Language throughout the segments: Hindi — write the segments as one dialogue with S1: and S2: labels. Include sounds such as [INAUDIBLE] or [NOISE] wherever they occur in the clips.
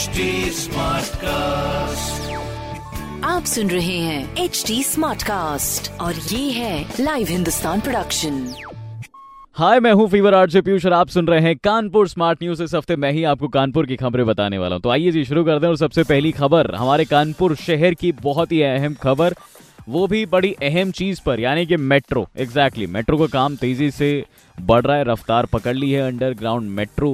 S1: HD कास्ट
S2: आप सुन रहे हैं एच डी स्मार्ट कास्ट और ये है लाइव हिंदुस्तान प्रोडक्शन
S3: हाय मैं हूँ फीवर आर्ट से पीयूष और आप सुन रहे हैं कानपुर स्मार्ट न्यूज़ इस हफ़्ते मैं ही आपको कानपुर की खबरें बताने वाला हूँ। तो आइए जी शुरू कर दें और सबसे पहली खबर हमारे कानपुर शहर की बहुत ही अहम खबर वो भी बड़ी अहम चीज़ पर यानी कि मेट्रो एग्जैक्टली exactly, मेट्रो का काम तेज़ी से बढ़ रहा है रफ्तार पकड़ ली है अंडरग्राउंड मेट्रो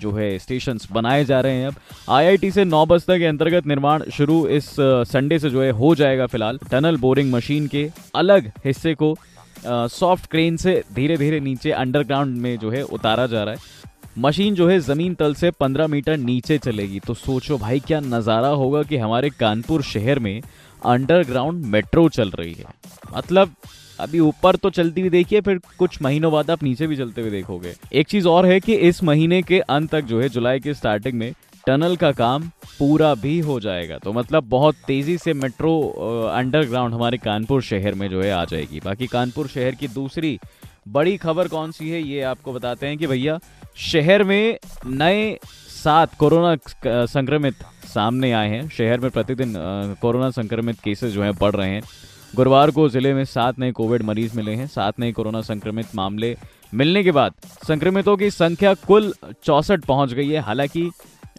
S3: जो है स्टेशन बनाए जा रहे हैं अब। आईआईटी से नौ बस्ता के अंतर्गत निर्माण शुरू इस संडे से जो है हो जाएगा फ़िलहाल। टनल बोरिंग मशीन के अलग हिस्से को सॉफ्ट क्रेन से धीरे धीरे नीचे अंडरग्राउंड में जो है उतारा जा रहा है। मशीन जो है ज़मीन तल से 15 मीटर नीचे चलेगी। तो सोचो भाई क्या नज़ारा होगा कि हमारे कानपुर शहर में अंडरग्राउंड मेट्रो चल रही है। मतलब अभी ऊपर तो चलती हुई देखिए, फिर कुछ महीनों बाद आप नीचे भी चलते हुए देखोगे। एक चीज़ और है कि इस महीने के अंत तक जो है, जुलाई के स्टार्टिंग में टनल का काम पूरा भी हो जाएगा। तो मतलब बहुत तेज़ी से मेट्रो अंडरग्राउंड हमारे कानपुर शहर में जो है आ जाएगी। बाकी कानपुर शहर की दूसरी बड़ी खबर कौन सी है, ये आपको बताते हैं कि भैया, शहर में नए सात कोरोना संक्रमित सामने आए हैं। शहर में प्रतिदिन कोरोना संक्रमित केसेस जो हैं बढ़ रहे हैं। गुरुवार को ज़िले में सात नए कोविड मरीज़ मिले हैं। सात नए कोरोना संक्रमित मामले मिलने के बाद संक्रमितों की संख्या कुल चौसठ पहुँच गई है। हालाँकि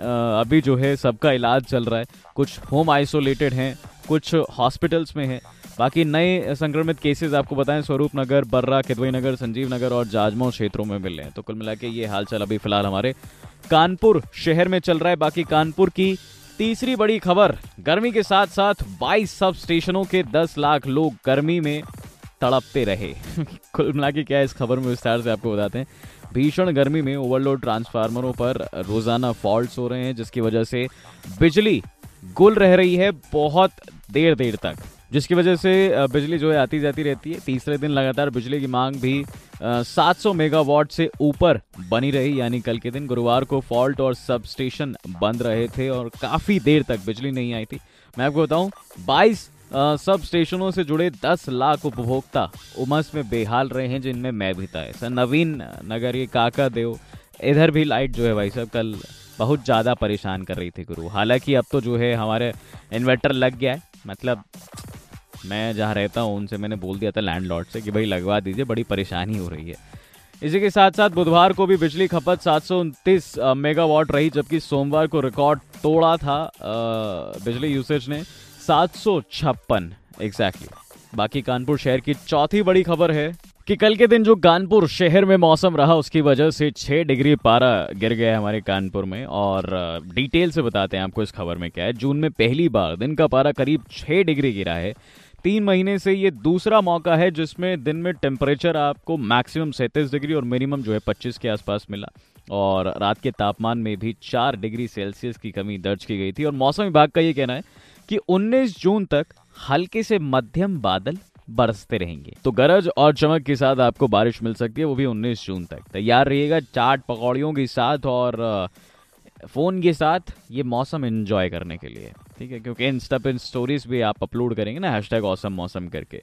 S3: अभी जो है सबका इलाज चल रहा है। कुछ होम आइसोलेटेड हैं, कुछ हॉस्पिटल्स में हैं। बाकी नए संक्रमित केसेस आपको बताएँ स्वरूप नगर बर्रा किदवई नगर संजीव नगर और जाजमऊ क्षेत्रों में मिले हैं। तो कुल मिला ये हालचाल अभी फ़िलहाल हमारे कानपुर शहर में चल रहा है। बाकी कानपुर की तीसरी बड़ी खबर, गर्मी के साथ साथ 22 सब स्टेशनों के 10 लाख लोग गर्मी में तड़पते रहे। [LAUGHS] कुल मिला के क्या इस खबर में विस्तार से आपको बताते हैं। भीषण गर्मी में ओवरलोड ट्रांसफार्मरों पर रोज़ाना फॉल्ट्स हो रहे हैं, जिसकी वजह से बिजली गुल रह रही है बहुत देर देर तक। जिसकी वजह से बिजली जो है आती जाती रहती है। तीसरे दिन लगातार बिजली की मांग भी 700 मेगावाट से ऊपर बनी रही। यानी कल के दिन गुरुवार को फॉल्ट और सब स्टेशन बंद रहे थे और काफ़ी देर तक बिजली नहीं आई थी। मैं आपको बताऊँ 22 सब स्टेशनों से जुड़े 10 लाख उपभोक्ता उमस में बेहाल रहे हैं, जिनमें मैं भी था। सर नवीन नगर ये काका देव, इधर भी लाइट जो है भाई साहब कल बहुत ज़्यादा परेशान कर रही थी गुरु। हालाँकि अब तो जो है हमारे इन्वर्टर लग गया है। मतलब मैं जहाँ रहता हूँ, उनसे मैंने बोल दिया था लैंडलॉर्ड से कि भाई लगवा दीजिए, बड़ी परेशानी हो रही है। इसी के साथ साथ बुधवार को भी बिजली खपत सात सौ उनतीस मेगावाट रही, जबकि सोमवार को रिकॉर्ड तोड़ा था बिजली यूसेज ने सात सौ छप्पन एग्जैक्टली बाकी कानपुर शहर की चौथी बड़ी खबर है कि कल के दिन जो कानपुर शहर में मौसम रहा, उसकी वजह से छह डिग्री पारा गिर गया है हमारे कानपुर में, और डिटेल से बताते हैं आपको इस खबर में क्या है। जून में पहली बार दिन का पारा करीब छह डिग्री गिरा है। तीन महीने से ये दूसरा मौका है जिसमें दिन में टेम्परेचर आपको मैक्सिमम सैंतीस डिग्री और मिनिमम जो है पच्चीस के आसपास मिला। और रात के तापमान में भी चार डिग्री सेल्सियस की कमी दर्ज की गई थी। और मौसम विभाग का ये कहना है कि 19 जून तक हल्के से मध्यम बादल बरसते रहेंगे। तो गरज और चमक के साथ आपको बारिश मिल सकती है, वो भी 19 जून तक। तैयार रहिएगा चाट पकौड़ियों के साथ और फ़ोन के साथ ये मौसम एंजॉय करने के लिए। ठीक है, क्योंकि इंस्टा पे स्टोरीज भी आप अपलोड करेंगे ना हैश टैग औसम मौसम करके।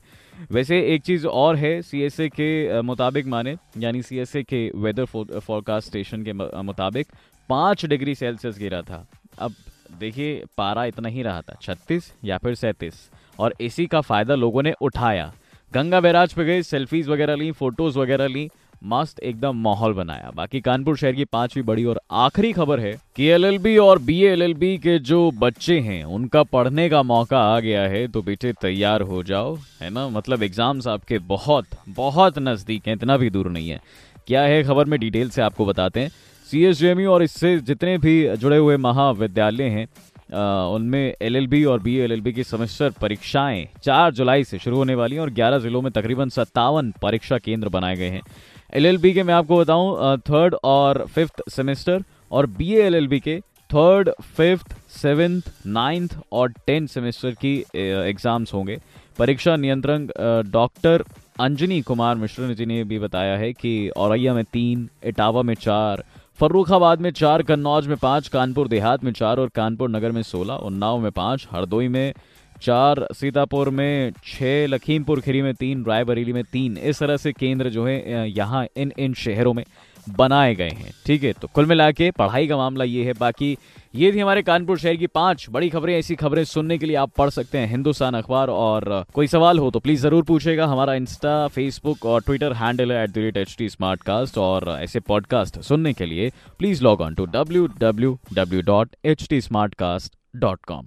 S3: वैसे एक चीज़ और है सी एस ए के मुताबिक माने, यानी सी एस ए के वेदर फोरकास्ट स्टेशन के मुताबिक पाँच डिग्री सेल्सियस गिरा था। अब देखिए, पारा इतना ही रहा था, छत्तीस या फिर सैंतीस, और इसी का फ़ायदा लोगों ने उठाया। गंगा बैराज पे गए सेल्फीज वगैरह ली फ़ोटोज़ वगैरह ली मस्त एकदम माहौल बनाया। बाकी कानपुर शहर की पांचवी बड़ी और आखिरी खबर है कि एलएलबी और बीएलएलबी के जो बच्चे हैं, उनका पढ़ने का मौका आ गया है तो बेटे तैयार हो जाओ, है ना? मतलब एग्ज़ाम्स आपके बहुत बहुत नज़दीक हैं, इतना भी दूर नहीं है। क्या है खबर में डिटेल से आपको बताते हैं। सी और इससे जितने भी जुड़े हुए महाविद्यालय हैं उनमें एलएलबी और बी की सेमेस्टर परीक्षाएँ 4 जुलाई से शुरू होने वाली हैं और 11 जिलों में तकरीबन सत्तावन परीक्षा केंद्र बनाए गए हैं। एलएलबी के मैं आपको बताऊँ थर्ड और फिफ्थ सेमेस्टर और बी एलएलबी के थर्ड फिफ्थ सेवेंथ नाइन्थ और टेंथ सेमेस्टर की एग्ज़ाम्स होंगे। परीक्षा नियंत्रण डॉक्टर अंजनी कुमार मिश्र जी ने भी बताया है कि औरैया में तीन, इटावा में चार फर्रुखाबाद में चार, कन्नौज में पाँच, कानपुर देहात में चार और कानपुर नगर में सोलह, उन्नाव में पाँच, हरदोई में चार, सीतापुर में छः लखीमपुर खीरी में तीन, रायबरेली में तीन। इस तरह से केंद्र जो है यहाँ इन इन शहरों में। बनाए गए हैं। ठीक है तो कुल मिला के पढ़ाई का मामला ये है। बाकी ये थी हमारे कानपुर शहर की पाँच बड़ी खबरें। ऐसी खबरें सुनने के लिए आप पढ़ सकते हैं हिंदुस्तान अखबार। और कोई सवाल हो तो प्लीज़ ज़रूर पूछेगा। हमारा इंस्टा फेसबुक और ट्विटर हैंडल है at the rate H T Smartcast और ऐसे पॉडकास्ट सुनने के लिए please log on to W W W dot H T Smartcast dot com